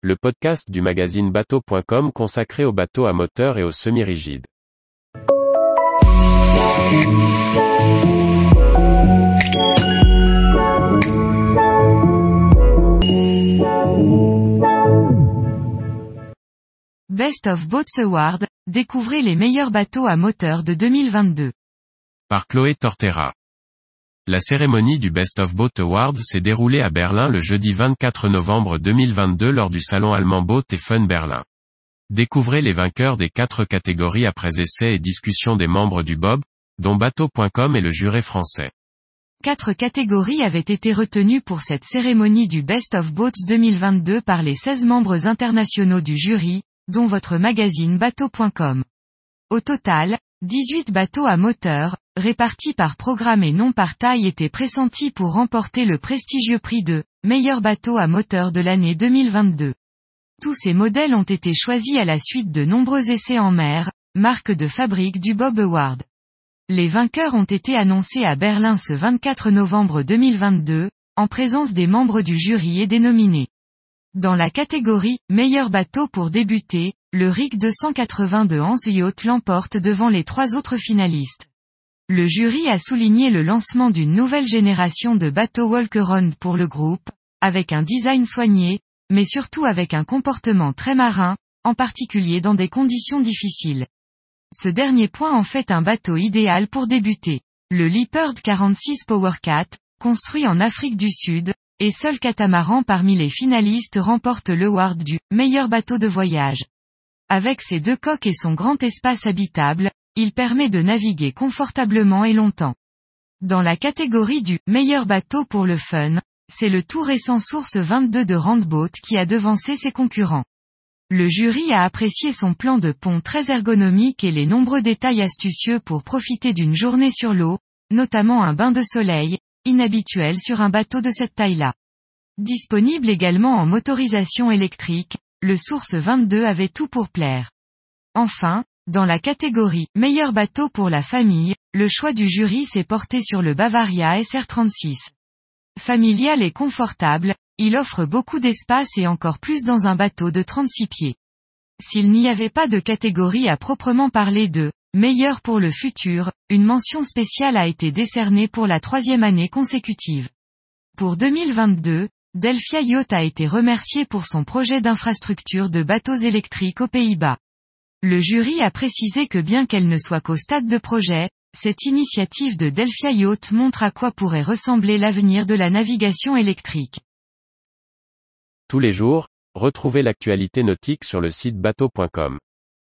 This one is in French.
le podcast du magazine bateau.com consacré aux bateaux à moteur et aux semi-rigides. Best of Boats Award, découvrez les meilleurs bateaux à moteur de 2022. Par Chloé Tortera. La cérémonie du Best of Boat Awards s'est déroulée à Berlin le jeudi 24 novembre 2022 lors du salon allemand Boat et Fun Berlin. Découvrez les vainqueurs des quatre catégories après essais et discussion des membres du BOB, dont bateau.com et le juré français. Quatre catégories avaient été retenues pour cette cérémonie du Best of Boats 2022 par les 16 membres internationaux du jury, dont votre magazine bateau.com. Au total, 18 bateaux à moteur, répartis par programme et non par taille étaient pressentis pour remporter le prestigieux prix de meilleur bateau à moteur de l'année 2022. Tous ces modèles ont été choisis à la suite de nombreux essais en mer, marque de fabrique du Bob Award. Les vainqueurs ont été annoncés à Berlin ce 24 novembre 2022, en présence des membres du jury et des nominés. Dans la catégorie meilleur bateau pour débuter, le RIG 280 de Hans Yacht l'emporte devant les trois autres finalistes. Le jury a souligné le lancement d'une nouvelle génération de bateaux Walkeron pour le groupe, avec un design soigné, mais surtout avec un comportement très marin, en particulier dans des conditions difficiles. Ce dernier point en fait un bateau idéal pour débuter. Le Leopard 46 Powercat, construit en Afrique du Sud, et seul catamaran parmi les finalistes remporte le award du meilleur bateau de voyage. Avec ses deux coques et son grand espace habitable, il permet de naviguer confortablement et longtemps. Dans la catégorie du meilleur bateau pour le fun, c'est le tout récent Source 22 de Randboat qui a devancé ses concurrents. Le jury a apprécié son plan de pont très ergonomique et les nombreux détails astucieux pour profiter d'une journée sur l'eau, notamment un bain de soleil, inhabituel sur un bateau de cette taille-là. Disponible également en motorisation électrique, le Source 22 avait tout pour plaire. Enfin, dans la catégorie meilleur bateau pour la famille, le choix du jury s'est porté sur le Bavaria SR36. Familial et confortable, il offre beaucoup d'espace et encore plus dans un bateau de 36 pieds. S'il n'y avait pas de catégorie à proprement parler de meilleur pour le futur, une mention spéciale a été décernée pour la troisième année consécutive. Pour 2022, Delphia Yacht a été remercié pour son projet d'infrastructure de bateaux électriques aux Pays-Bas. Le jury a précisé que bien qu'elle ne soit qu'au stade de projet, cette initiative de Delphia Yacht montre à quoi pourrait ressembler l'avenir de la navigation électrique. Tous les jours, retrouvez l'actualité nautique sur le site bateau.com.